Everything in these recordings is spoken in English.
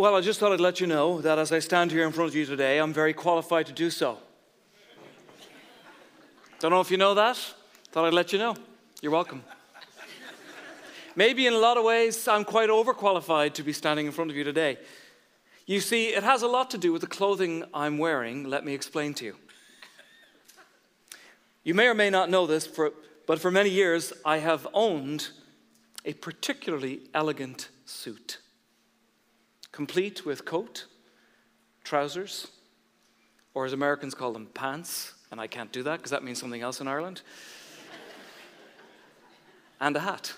Well, I just thought I'd let you know that as I stand here in front of you today, I'm very qualified to do so. Don't know if you know that. Thought I'd let you know. You're welcome. Maybe in a lot of ways, I'm quite overqualified to be standing in front of you today. You see, it has a lot to do with the clothing I'm wearing. Let me explain to you. You may or may not know this, for, but for many years I have owned a particularly elegant suit, complete with coat, trousers, or as Americans call them, pants, and I can't do that because that means something else in Ireland, and a hat.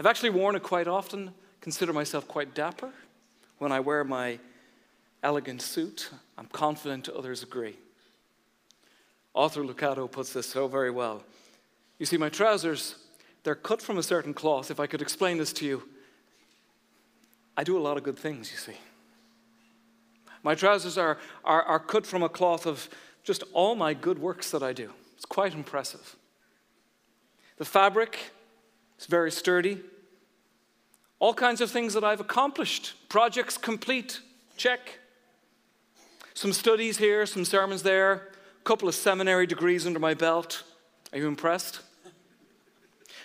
I've actually worn it quite often, consider myself quite dapper when I wear my elegant suit. I'm confident others agree. Author Lucado puts this so very well. You see, my trousers, they're cut from a certain cloth. If I could explain this to you, I do a lot of good things, you see. My trousers are, are, are cut from a cloth of just all my good works that I do. It's quite impressive. The fabric is very sturdy. All kinds of things that I've accomplished. Projects complete, check. Some studies here, some sermons there, a couple of seminary degrees under my belt. Are you impressed?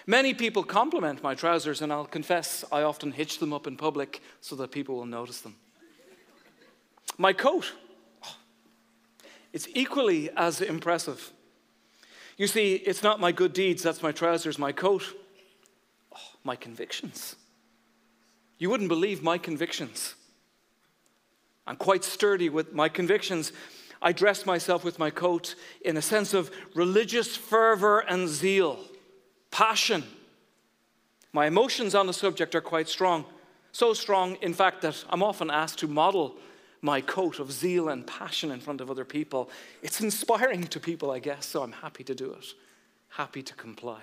Many people compliment my trousers, and I'll confess I often hitch them up in public so that people will notice them. My coat, oh, it's equally as impressive. You see, it's not my good deeds, that's my trousers, my coat, oh, my convictions. You wouldn't believe my convictions. I'm quite sturdy with my convictions. I dress myself with my coat in a sense of religious fervor and zeal, passion. My emotions on the subject are quite strong. So strong, in fact, that I'm often asked to model my coat of zeal and passion in front of other people. It's inspiring to people, I guess, so I'm happy to do it, happy to comply.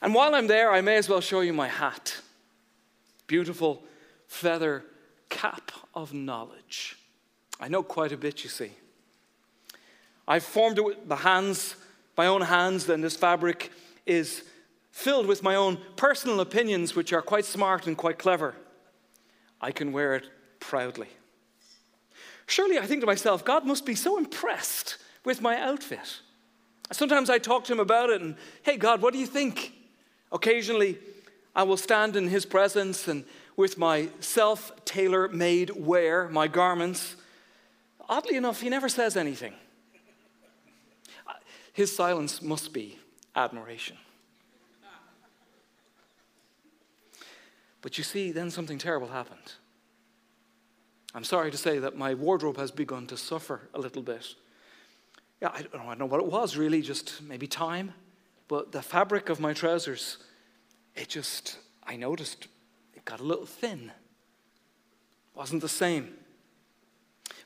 And while I'm there, I may as well show you my hat. Beautiful feather cap of knowledge. I know quite a bit, you see. I've formed it with the hands, my own hands, then this fabric is filled with my own personal opinions, which are quite smart and quite clever. I can wear it proudly. Surely I think to myself, God must be so impressed with my outfit. Sometimes I talk to him about it and, hey, God, what do you think? Occasionally, I will stand in his presence and with my self tailor made wear, my garments, oddly enough, he never says anything. His silence must be admiration. But you see, then something terrible happened. I'm sorry to say that my wardrobe has begun to suffer a little bit. Yeah, I don't, know, what it was really, just maybe time. But the fabric of my trousers, it just, I noticed, it got a little thin. Wasn't the same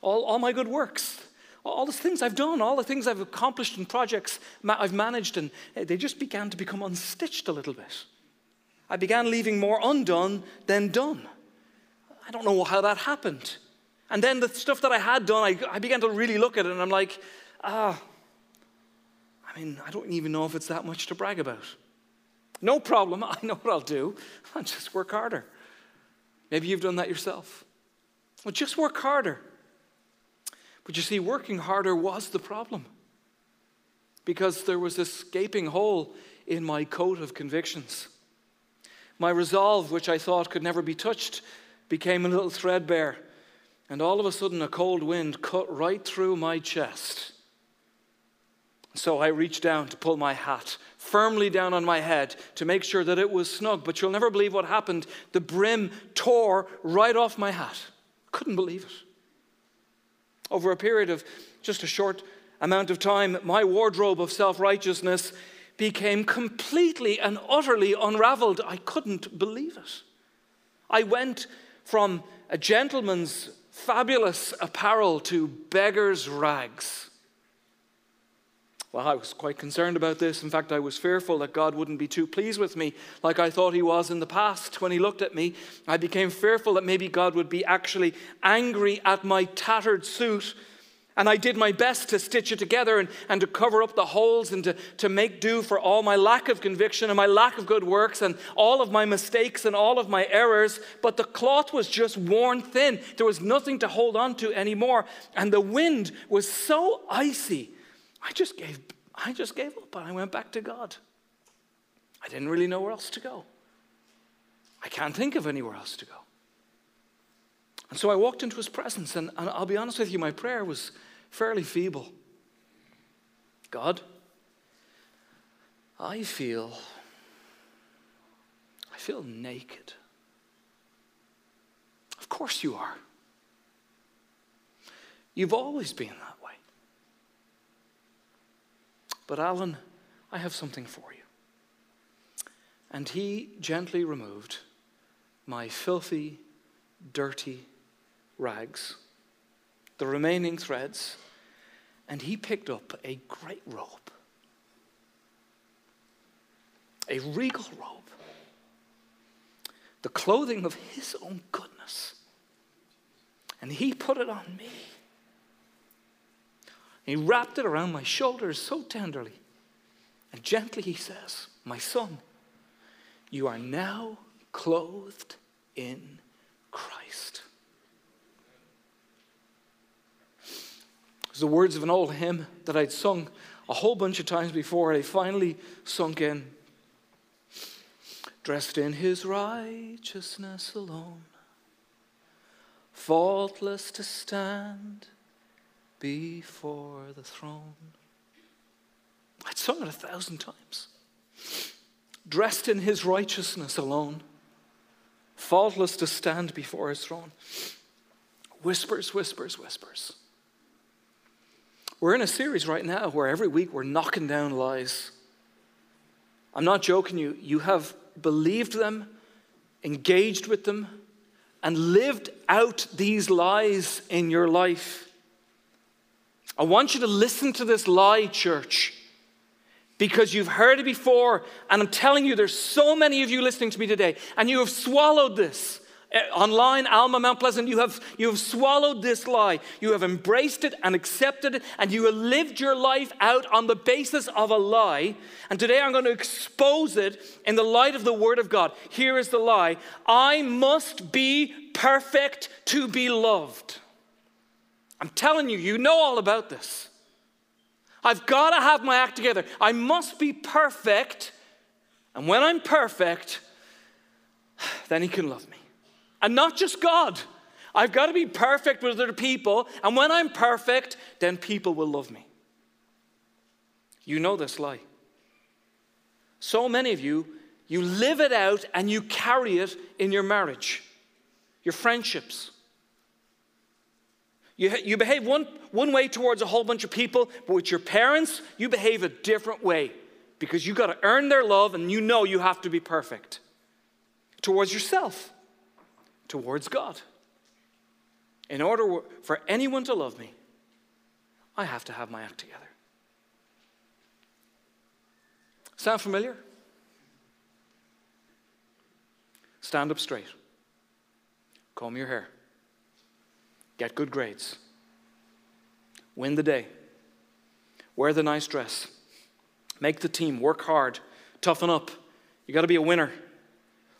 all, all my good works, all the things I've done, all the things I've accomplished and projects I've managed, and eh, they just began to become unstitched a little bit. I began leaving more undone than done. I don't know how that happened. And then the stuff that I had done, I, I began to really look at it, and I'm like, ah, I mean, I don't even know if it's that much to brag about. No problem. I know what I'll do. I'll just work harder. Maybe you've done that yourself. Well, just work harder. But you see, working harder was the problem because there was this gaping hole in my coat of convictions. My resolve, which I thought could never be touched, became a little threadbare. And all of a sudden, a cold wind cut right through my chest. So I reached down to pull my hat firmly down on my head to make sure that it was snug. But you'll never believe what happened. The brim tore right off my hat. Couldn't believe it over a period of just a short amount of time, my wardrobe of self righteousness became completely and utterly unraveled. I couldn't believe it. I went from a gentleman's fabulous apparel to beggar's rags. Well, I was quite concerned about this. In fact, I was fearful that God wouldn't be too pleased with me like I thought He was in the past when He looked at me. I became fearful that maybe God would be actually angry at my tattered suit And I did my best to stitch it together and, and to cover up the holes and to, to make do for all my lack of conviction and my lack of good works and all of my mistakes and all of my errors. But the cloth was just worn thin. There was nothing to hold on to anymore. And the wind was so icy. I just gave, I just gave up and I went back to God. I didn't really know where else to go. I can't think of anywhere else to go. And so I walked into his presence, and, and I'll be honest with you, my prayer was fairly feeble. God, I feel, I feel naked. Of course you are. You've always been that. But Alan, I have something for you. And he gently removed my filthy, dirty rags, the remaining threads, and he picked up a great robe, a regal robe, the clothing of his own goodness. And he put it on me. He wrapped it around my shoulders so tenderly. And gently he says, My son, you are now clothed in Christ. It's the words of an old hymn that I'd sung a whole bunch of times before. They finally sunk in. Dressed in his righteousness alone, faultless to stand before the throne. I'd sung it a thousand times. Dressed in his righteousness alone, faultless to stand before his throne. Whispers, whispers, whispers. We're in a series right now where every week we're knocking down lies. I'm not joking you. You have believed them, engaged with them, and lived out these lies in your life. I want you to listen to this lie, church, because you've heard it before. And I'm telling you, there's so many of you listening to me today, and you have swallowed this. Eh, online, Alma Mount Pleasant, you have, you have swallowed this lie. You have embraced it and accepted it, and you have lived your life out on the basis of a lie. And today I'm going to expose it in the light of the Word of God. Here is the lie I must be perfect to be loved. I'm telling you, you know all about this. I've got to have my act together. I must be perfect. And when I'm perfect, then He can love me. And not just God. I've got to be perfect with other people. And when I'm perfect, then people will love me. You know this lie. So many of you, you live it out and you carry it in your marriage, your friendships. You, you behave one, one way towards a whole bunch of people, but with your parents, you behave a different way because you got to earn their love and you know you have to be perfect. Towards yourself, towards God. In order for anyone to love me, I have to have my act together. Sound familiar? Stand up straight. Comb your hair. Get good grades. Win the day. Wear the nice dress. Make the team. Work hard. Toughen up. You got to be a winner.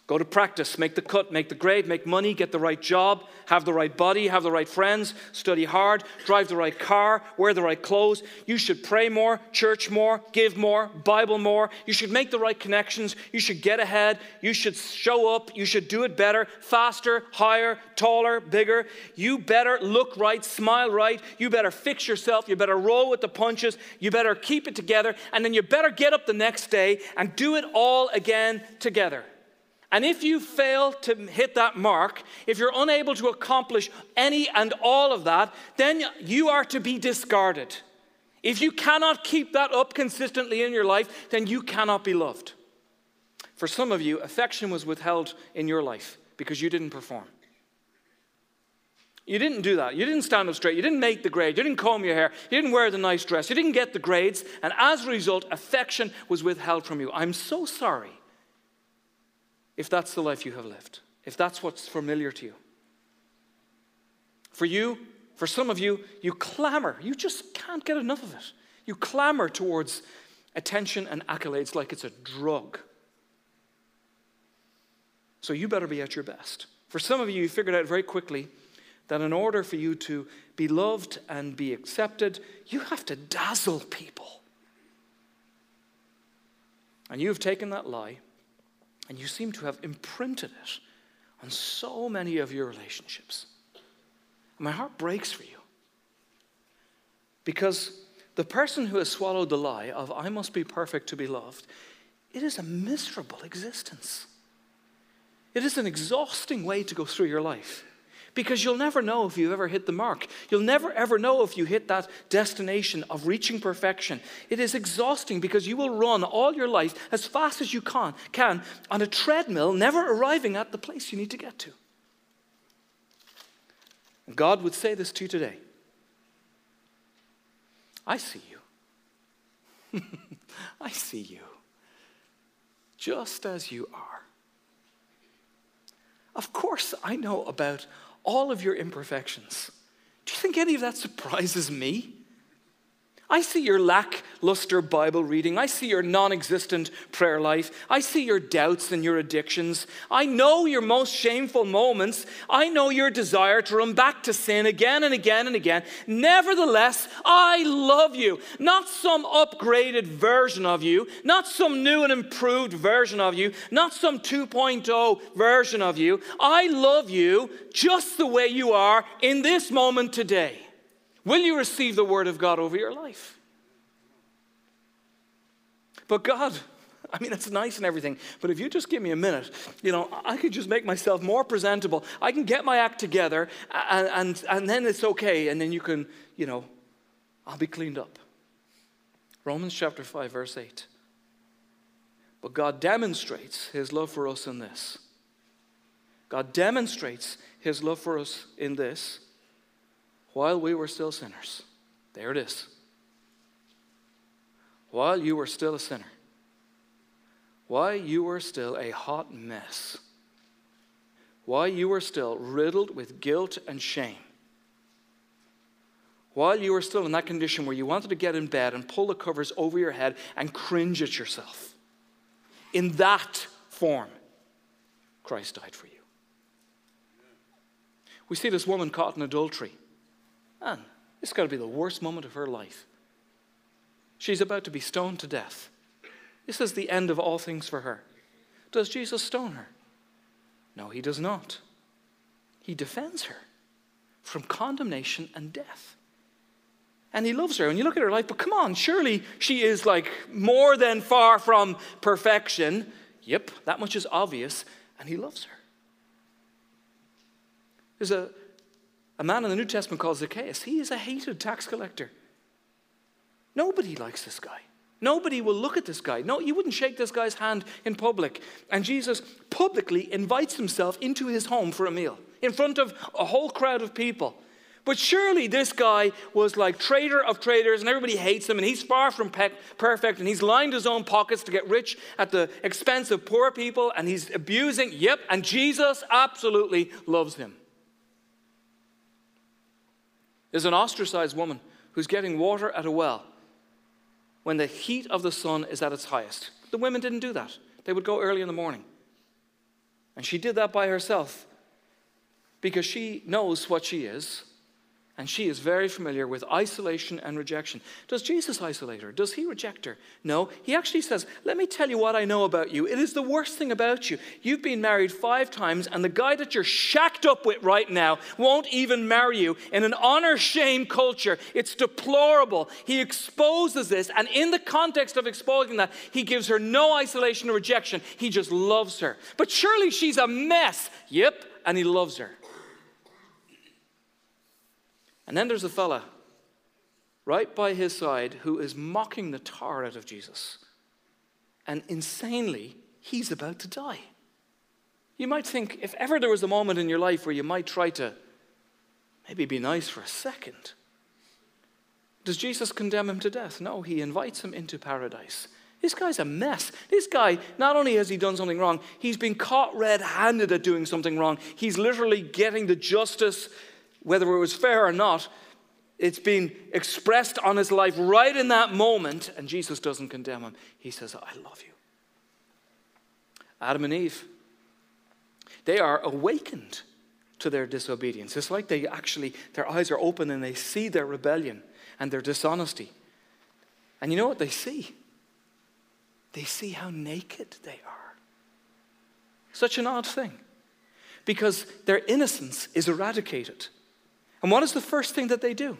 Go to practice, make the cut, make the grade, make money, get the right job, have the right body, have the right friends, study hard, drive the right car, wear the right clothes. You should pray more, church more, give more, Bible more. You should make the right connections. You should get ahead. You should show up. You should do it better, faster, higher, taller, bigger. You better look right, smile right. You better fix yourself. You better roll with the punches. You better keep it together. And then you better get up the next day and do it all again together. And if you fail to hit that mark, if you're unable to accomplish any and all of that, then you are to be discarded. If you cannot keep that up consistently in your life, then you cannot be loved. For some of you, affection was withheld in your life because you didn't perform. You didn't do that. You didn't stand up straight. You didn't make the grade. You didn't comb your hair. You didn't wear the nice dress. You didn't get the grades. And as a result, affection was withheld from you. I'm so sorry if that's the life you have lived, if that's what's familiar to you. For you, For some of you, you clamor. You just can't get enough of it. You clamor towards attention and accolades like it's a drug. So you better be at your best. For some of you, you figured out very quickly that in order for you to be loved and be accepted, you have to dazzle people. And you've taken that lie and you seem to have imprinted it on so many of your relationships. And my heart breaks for you. Because the person who has swallowed the lie of, I must be perfect to be loved, it is a miserable existence. It is an exhausting way to go through your life because you'll never know if you've ever hit the mark. You'll never ever know if you hit that destination of reaching perfection. It is exhausting because you will run all your life as fast as you can, can on a treadmill, never arriving at the place you need to get to. And God would say this to you today I see you. I see you just as you are. Of course, I know about all of your imperfections. Do you think any of that surprises me? I see your lackluster Bible reading. I see your non existent prayer life. I see your doubts and your addictions. I know your most shameful moments. I know your desire to run back to sin again and again and again. Nevertheless, I love you. Not some upgraded version of you, not some new and improved version of you, not some 2.0 version of you. I love you just the way you are in this moment today. Will you receive the word of God over your life? But God, I mean, it's nice and everything, but if you just give me a minute, you know, I could just make myself more presentable. I can get my act together, and, and, and then it's okay, and then you can, you know, I'll be cleaned up. Romans chapter 5, verse 8. But God demonstrates his love for us in this. God demonstrates his love for us in this while we were still sinners. There it is. While you were still a sinner. While you were still a hot mess. While you were still riddled with guilt and shame. While you were still in that condition where you wanted to get in bed and pull the covers over your head and cringe at yourself. In that form, Christ died for you. We see this woman caught in adultery. Man, this has got to be the worst moment of her life. She's about to be stoned to death. This is the end of all things for her. Does Jesus stone her? No, he does not. He defends her from condemnation and death. And he loves her. And you look at her life, but come on, surely she is like more than far from perfection. Yep, that much is obvious. And he loves her. There's a, a man in the New Testament called Zacchaeus. He is a hated tax collector. Nobody likes this guy. Nobody will look at this guy. No, you wouldn't shake this guy's hand in public. And Jesus publicly invites himself into his home for a meal in front of a whole crowd of people. But surely this guy was like traitor of traitors, and everybody hates him, and he's far from pe- perfect, and he's lined his own pockets to get rich at the expense of poor people, and he's abusing. Yep, and Jesus absolutely loves him. There's an ostracized woman who's getting water at a well when the heat of the sun is at its highest. The women didn't do that, they would go early in the morning. And she did that by herself because she knows what she is and she is very familiar with isolation and rejection. Does Jesus isolate her? Does he reject her? No. He actually says, Let me tell you what I know about you. It is the worst thing about you. You've been married five times, and the guy that you're shacked up with right now won't even marry you. In an honor shame culture, it's deplorable. He exposes this, and in the context of exposing that, he gives her no isolation or rejection. He just loves her. But surely she's a mess. Yep, and he loves her. And then there's a fella right by his side who is mocking the tar out of Jesus. And insanely, he's about to die. You might think if ever there was a moment in your life where you might try to maybe be nice for a second, does Jesus condemn him to death? No, he invites him into paradise. This guy's a mess. This guy, not only has he done something wrong, he's been caught red handed at doing something wrong. He's literally getting the justice whether it was fair or not, it's been expressed on his life right in that moment, and Jesus doesn't condemn him. He says, I love you. Adam and Eve, they are awakened to their disobedience. It's like they actually, their eyes are open and they see their rebellion and their dishonesty. And you know what they see? They see how naked they are. Such an odd thing. Because their innocence is eradicated. And what is the first thing that they do?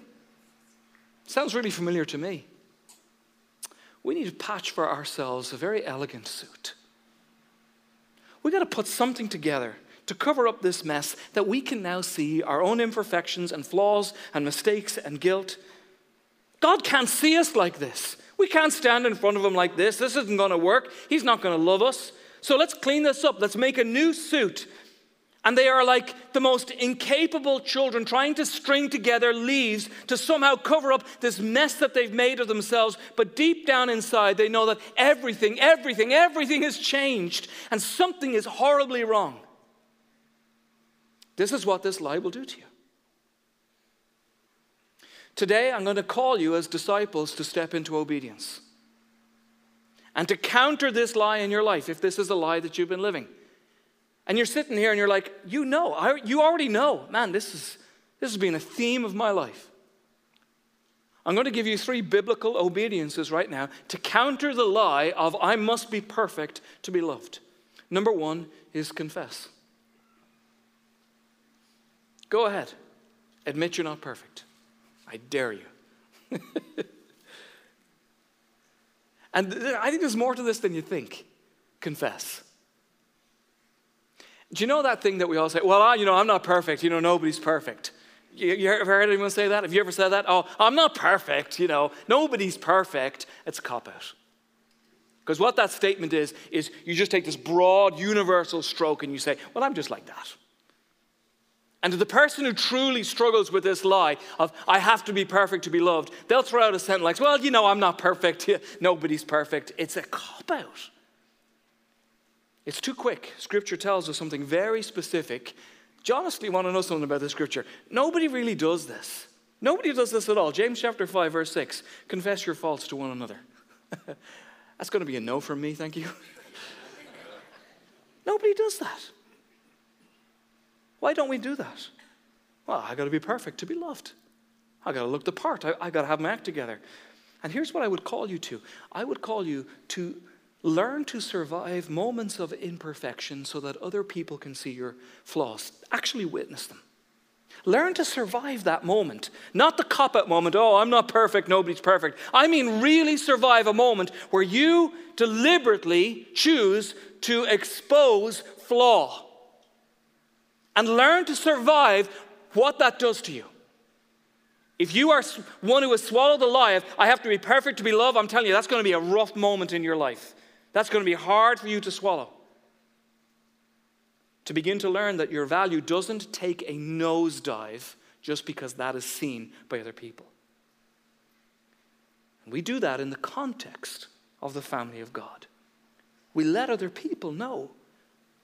Sounds really familiar to me. We need to patch for ourselves a very elegant suit. We got to put something together to cover up this mess that we can now see our own imperfections and flaws and mistakes and guilt. God can't see us like this. We can't stand in front of Him like this. This isn't going to work. He's not going to love us. So let's clean this up. Let's make a new suit and they are like the most incapable children trying to string together leaves to somehow cover up this mess that they've made of themselves. But deep down inside, they know that everything, everything, everything has changed and something is horribly wrong. This is what this lie will do to you. Today, I'm going to call you as disciples to step into obedience and to counter this lie in your life if this is a lie that you've been living. And you're sitting here and you're like, you know, I, you already know, man, this, is, this has been a theme of my life. I'm going to give you three biblical obediences right now to counter the lie of I must be perfect to be loved. Number one is confess. Go ahead, admit you're not perfect. I dare you. and I think there's more to this than you think. Confess. Do you know that thing that we all say? Well, I, you know, I'm not perfect. You know, nobody's perfect. You, you ever heard anyone say that? Have you ever said that? Oh, I'm not perfect. You know, nobody's perfect. It's a cop out. Because what that statement is, is you just take this broad, universal stroke and you say, well, I'm just like that. And to the person who truly struggles with this lie of, I have to be perfect to be loved, they'll throw out a sentence like, well, you know, I'm not perfect. Nobody's perfect. It's a cop out. It's too quick. Scripture tells us something very specific. Do you honestly want to know something about the scripture? Nobody really does this. Nobody does this at all. James chapter 5, verse 6 confess your faults to one another. That's going to be a no from me, thank you. Nobody does that. Why don't we do that? Well, I got to be perfect to be loved. I got to look the part. I, I got to have my act together. And here's what I would call you to I would call you to Learn to survive moments of imperfection so that other people can see your flaws. Actually, witness them. Learn to survive that moment, not the cop out moment, oh, I'm not perfect, nobody's perfect. I mean, really survive a moment where you deliberately choose to expose flaw and learn to survive what that does to you. If you are one who has swallowed the lie of, I have to be perfect to be loved, I'm telling you, that's going to be a rough moment in your life. That's going to be hard for you to swallow. To begin to learn that your value doesn't take a nosedive just because that is seen by other people. We do that in the context of the family of God. We let other people know.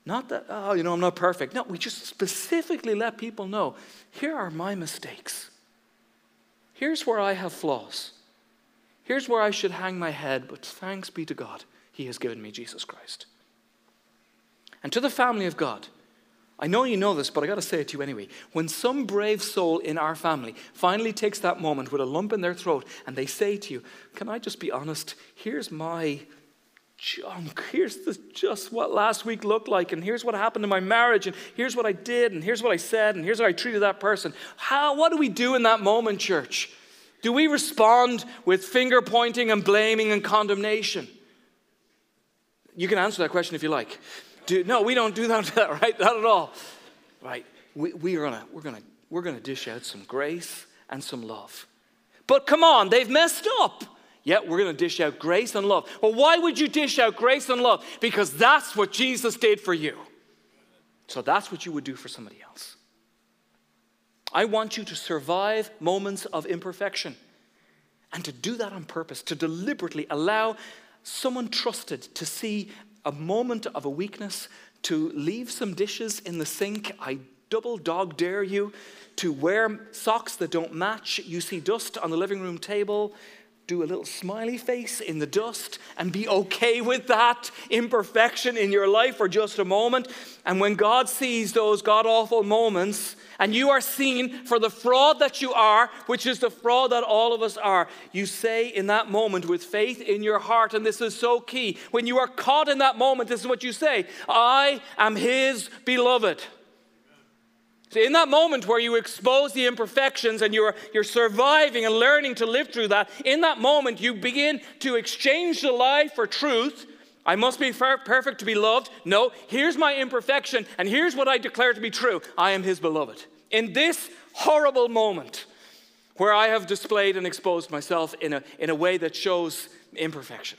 Not that, oh, you know, I'm not perfect. No, we just specifically let people know here are my mistakes. Here's where I have flaws. Here's where I should hang my head, but thanks be to God. He has given me Jesus Christ. And to the family of God, I know you know this, but I got to say it to you anyway. When some brave soul in our family finally takes that moment with a lump in their throat and they say to you, Can I just be honest? Here's my junk. Here's the, just what last week looked like, and here's what happened in my marriage, and here's what I did, and here's what I said, and here's how I treated that person. How, what do we do in that moment, church? Do we respond with finger pointing and blaming and condemnation? You can answer that question if you like. Do, no, we don't do that, right? Not at all. Right? We, we are gonna, we're gonna, we're gonna dish out some grace and some love. But come on, they've messed up. Yet we're going to dish out grace and love. Well, why would you dish out grace and love? Because that's what Jesus did for you. So that's what you would do for somebody else. I want you to survive moments of imperfection and to do that on purpose, to deliberately allow someone trusted to see a moment of a weakness, to leave some dishes in the sink. I double dog dare you to wear socks that don't match. You see dust on the living room table, do a little smiley face in the dust and be okay with that imperfection in your life for just a moment. And when God sees those god awful moments, and you are seen for the fraud that you are, which is the fraud that all of us are, you say in that moment with faith in your heart, and this is so key. When you are caught in that moment, this is what you say I am His beloved. See, in that moment where you expose the imperfections and you're, you're surviving and learning to live through that, in that moment you begin to exchange the lie for truth. I must be perfect to be loved. No, here's my imperfection, and here's what I declare to be true I am his beloved. In this horrible moment where I have displayed and exposed myself in a, in a way that shows imperfection,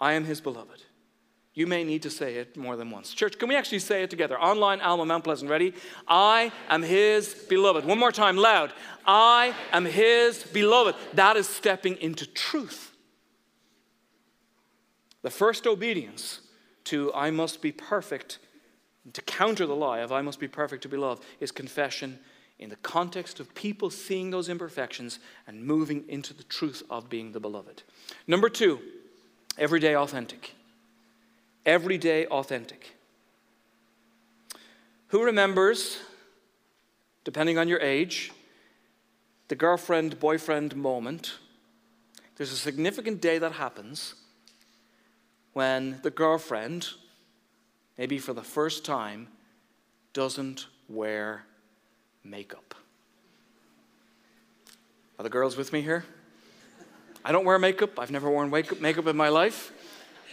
I am his beloved. You may need to say it more than once. Church, can we actually say it together? Online, Alma, Mount Pleasant, ready? I am his beloved. One more time, loud. I am his beloved. That is stepping into truth. The first obedience to I must be perfect, to counter the lie of I must be perfect to be loved, is confession in the context of people seeing those imperfections and moving into the truth of being the beloved. Number two, everyday authentic everyday authentic. Who remembers, depending on your age, the girlfriend boyfriend moment? There's a significant day that happens when the girlfriend, maybe for the first time, doesn't wear makeup. Are the girls with me here? I don't wear makeup. I've never worn makeup in my life.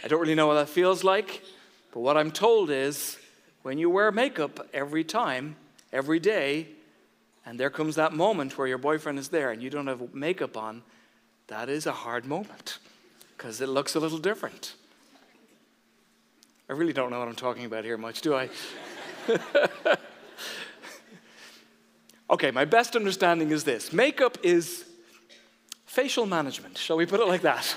I don't really know what that feels like, but what I'm told is when you wear makeup every time, every day, and there comes that moment where your boyfriend is there and you don't have makeup on, that is a hard moment because it looks a little different. I really don't know what I'm talking about here much, do I? okay, my best understanding is this makeup is facial management, shall we put it like that?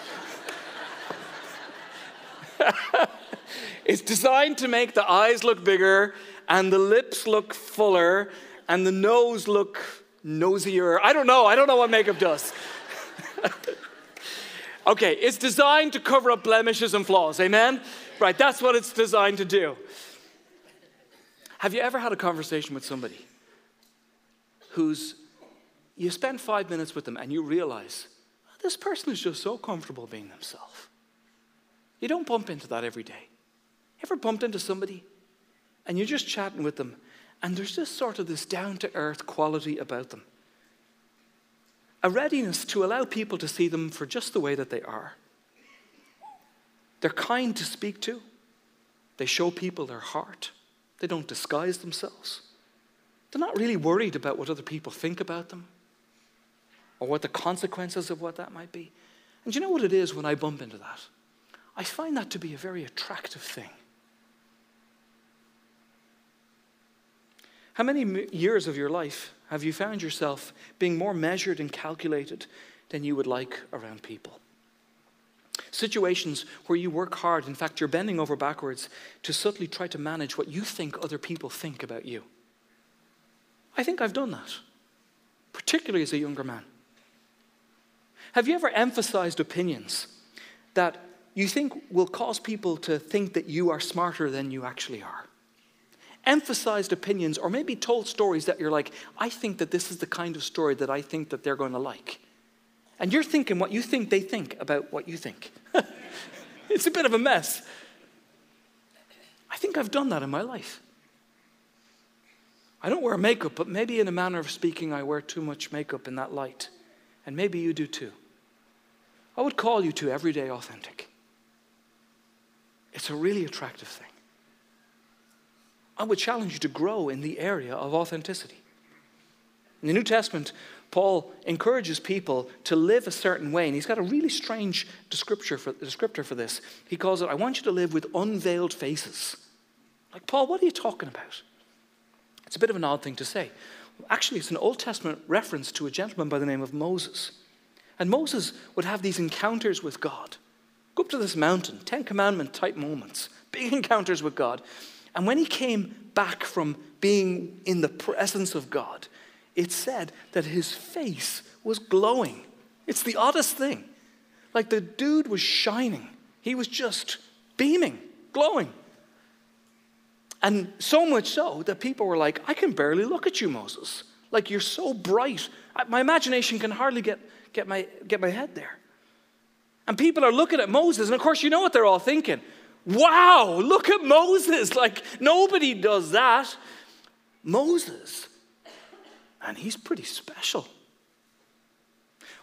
it's designed to make the eyes look bigger and the lips look fuller and the nose look nosier. I don't know. I don't know what makeup does. okay, it's designed to cover up blemishes and flaws. Amen? Right, that's what it's designed to do. Have you ever had a conversation with somebody who's, you spend five minutes with them and you realize oh, this person is just so comfortable being themselves? You don't bump into that every day. Ever bumped into somebody and you're just chatting with them and there's just sort of this down to earth quality about them? A readiness to allow people to see them for just the way that they are. They're kind to speak to, they show people their heart, they don't disguise themselves. They're not really worried about what other people think about them or what the consequences of what that might be. And you know what it is when I bump into that? I find that to be a very attractive thing. How many years of your life have you found yourself being more measured and calculated than you would like around people? Situations where you work hard, in fact, you're bending over backwards to subtly try to manage what you think other people think about you. I think I've done that, particularly as a younger man. Have you ever emphasized opinions that you think will cause people to think that you are smarter than you actually are. Emphasized opinions, or maybe told stories that you're like, I think that this is the kind of story that I think that they're going to like. And you're thinking what you think they think about what you think. it's a bit of a mess. I think I've done that in my life. I don't wear makeup, but maybe in a manner of speaking, I wear too much makeup in that light. And maybe you do too. I would call you to everyday authentic. It's a really attractive thing. I would challenge you to grow in the area of authenticity. In the New Testament, Paul encourages people to live a certain way, and he's got a really strange descriptor for, descriptor for this. He calls it, I want you to live with unveiled faces. Like, Paul, what are you talking about? It's a bit of an odd thing to say. Actually, it's an Old Testament reference to a gentleman by the name of Moses. And Moses would have these encounters with God. Go up to this mountain, Ten Commandment type moments, big encounters with God. And when he came back from being in the presence of God, it said that his face was glowing. It's the oddest thing. Like the dude was shining, he was just beaming, glowing. And so much so that people were like, I can barely look at you, Moses. Like you're so bright. My imagination can hardly get, get, my, get my head there. And people are looking at Moses, and of course, you know what they're all thinking. Wow, look at Moses. Like, nobody does that. Moses. And he's pretty special.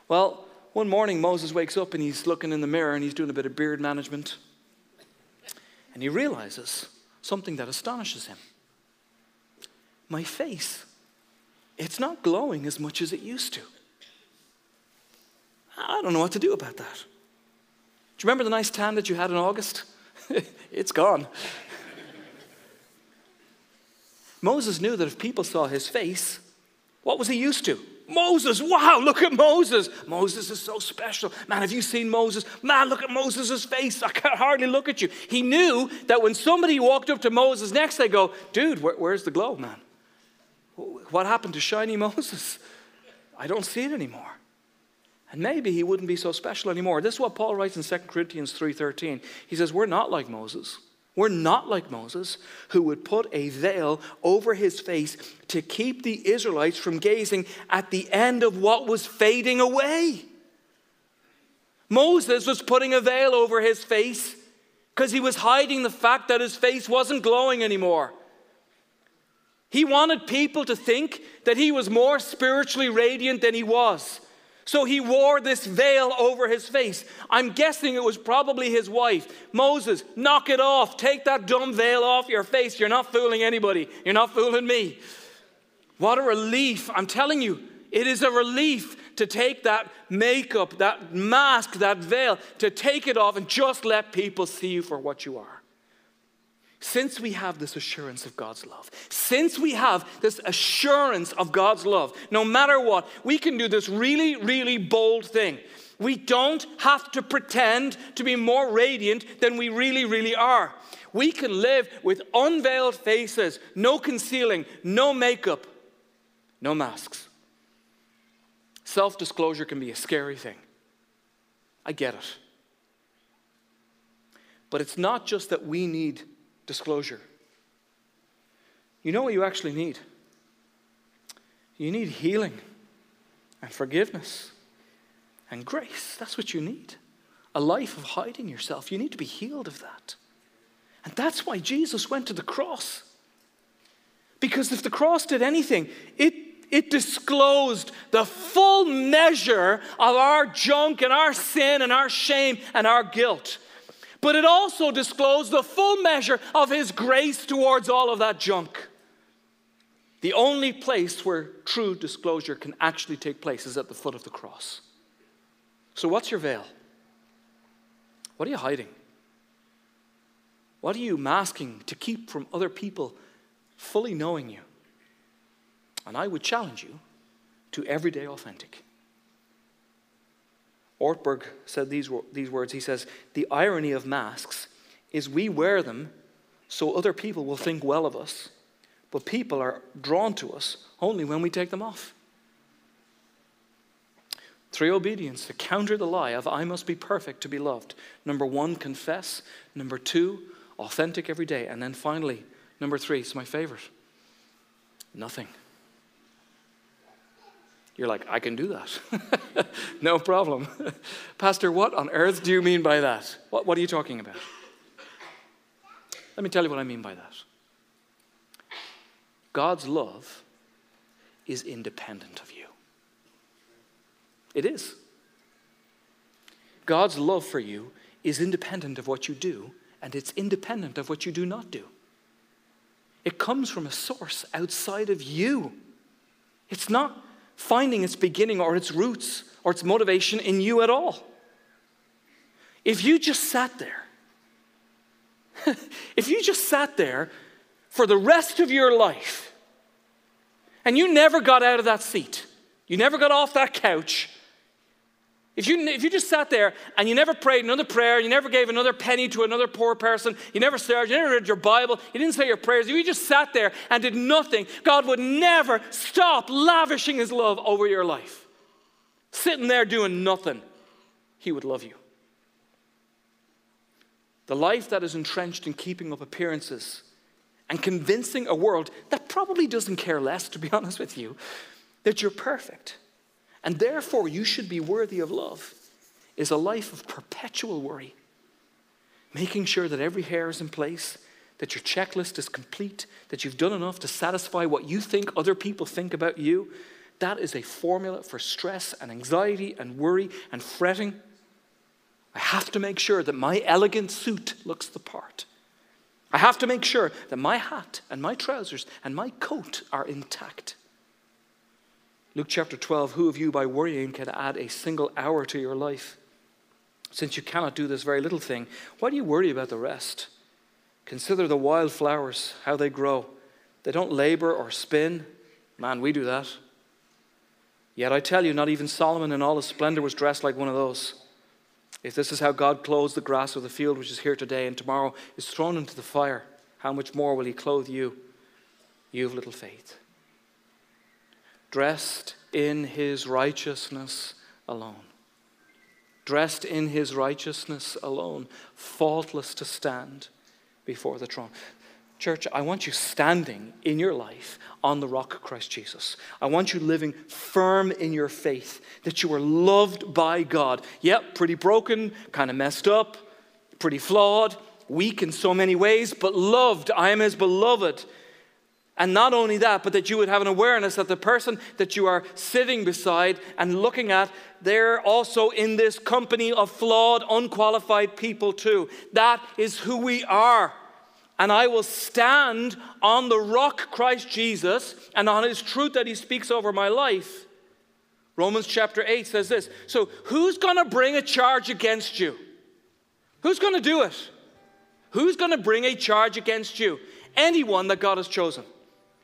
Well, one morning, Moses wakes up and he's looking in the mirror and he's doing a bit of beard management. And he realizes something that astonishes him. My face, it's not glowing as much as it used to. I don't know what to do about that. Do you remember the nice tan that you had in August? it's gone. Moses knew that if people saw his face, what was he used to? Moses, wow, look at Moses. Moses is so special. Man, have you seen Moses? Man, look at Moses' face. I can hardly look at you. He knew that when somebody walked up to Moses next, they go, dude, where, where's the glow, man? What happened to shiny Moses? I don't see it anymore. And maybe he wouldn't be so special anymore. This is what Paul writes in 2 Corinthians 3:13. He says, "We're not like Moses. We're not like Moses, who would put a veil over his face to keep the Israelites from gazing at the end of what was fading away." Moses was putting a veil over his face because he was hiding the fact that his face wasn't glowing anymore. He wanted people to think that he was more spiritually radiant than he was. So he wore this veil over his face. I'm guessing it was probably his wife. Moses, knock it off. Take that dumb veil off your face. You're not fooling anybody. You're not fooling me. What a relief. I'm telling you, it is a relief to take that makeup, that mask, that veil, to take it off and just let people see you for what you are since we have this assurance of God's love, since we have this assurance of God's love, no matter what, we can do this really, really bold thing. We don't have to pretend to be more radiant than we really, really are. We can live with unveiled faces, no concealing, no makeup, no masks. Self disclosure can be a scary thing. I get it. But it's not just that we need disclosure. You know what you actually need? You need healing and forgiveness and grace. That's what you need. A life of hiding yourself. You need to be healed of that. And that's why Jesus went to the cross. Because if the cross did anything, it, it disclosed the full measure of our junk and our sin and our shame and our guilt but it also disclosed the full measure of His grace towards all of that junk. The only place where true disclosure can actually take place is at the foot of the cross. So, what's your veil? What are you hiding? What are you masking to keep from other people fully knowing you? And I would challenge you to everyday authentic. Ortberg said these, these words. He says, The irony of masks is we wear them so other people will think well of us, but people are drawn to us only when we take them off. Three obedience to counter the lie of I must be perfect to be loved. Number one, confess. Number two, authentic every day. And then finally, number three, it's my favorite nothing. You're like, I can do that. no problem. Pastor, what on earth do you mean by that? What, what are you talking about? Let me tell you what I mean by that. God's love is independent of you. It is. God's love for you is independent of what you do, and it's independent of what you do not do. It comes from a source outside of you. It's not finding its beginning or its roots or its motivation in you at all. If you just sat there, if you just sat there for the rest of your life and you never got out of that seat, you never got off that couch, If you, if you just sat there and you never prayed another prayer, you never gave another penny to another poor person, you never served, you never read your Bible, you didn't say your prayers, if you just sat there and did nothing, God would never stop lavishing His love over your life. Sitting there doing nothing, He would love you. The life that is entrenched in keeping up appearances and convincing a world that probably doesn't care less, to be honest with you, that you're perfect and therefore you should be worthy of love, is a life of perpetual worry. Making sure that every hair is in place, that your checklist is complete, that you've done enough to satisfy what you think other people think about you. That is a formula for stress and anxiety and worry and fretting. I have to make sure that my elegant suit looks the part. I have to make sure that my hat and my trousers and my coat are intact. Luke chapter 12 Who of you by worrying can add a single hour to your life? Since you cannot do this very little thing, why do you worry about the rest? Consider the wild flowers, how they grow. They don't labor or spin. Man, we do that. Yet I tell you, not even Solomon in all his splendor was dressed like one of those. If this is how God clothes the grass of the field, which is here today and tomorrow is thrown into the fire, how much more will he clothe you, you of little faith? Dressed in his righteousness alone. Dressed in his righteousness alone, faultless to stand before the throne. Church, I want you standing in your life on the rock Christ Jesus. I want you living firm in your faith that you are loved by God. Yep, pretty broken, kind of messed up, pretty flawed, weak in so many ways, but loved. I am his beloved. And not only that, but that you would have an awareness that the person that you are sitting beside and looking at, they're also in this company of flawed, unqualified people too. That is who we are. And I will stand on the rock, Christ Jesus, and on his truth that he speaks over my life. Romans chapter 8 says this So, who's going to bring a charge against you? Who's going to do it? Who's going to bring a charge against you? Anyone that God has chosen.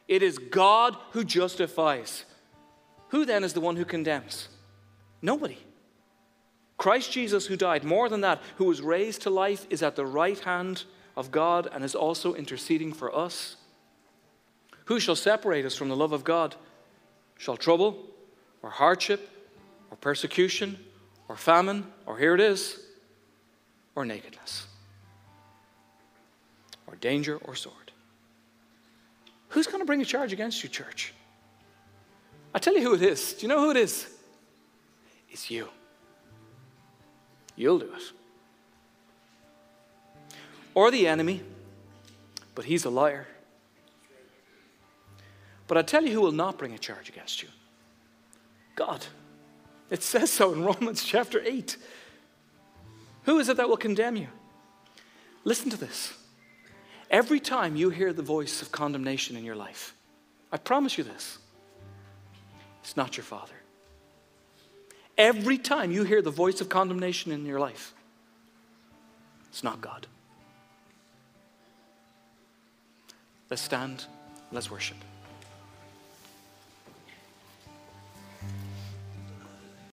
It is God who justifies. Who then is the one who condemns? Nobody. Christ Jesus, who died, more than that, who was raised to life, is at the right hand of God and is also interceding for us. Who shall separate us from the love of God? Shall trouble, or hardship, or persecution, or famine, or here it is, or nakedness, or danger, or sword? Who's going to bring a charge against you, church? I tell you who it is. Do you know who it is? It's you. You'll do it. Or the enemy, but he's a liar. But I tell you who will not bring a charge against you God. It says so in Romans chapter 8. Who is it that will condemn you? Listen to this. Every time you hear the voice of condemnation in your life, I promise you this it's not your Father. Every time you hear the voice of condemnation in your life, it's not God. Let's stand, let's worship.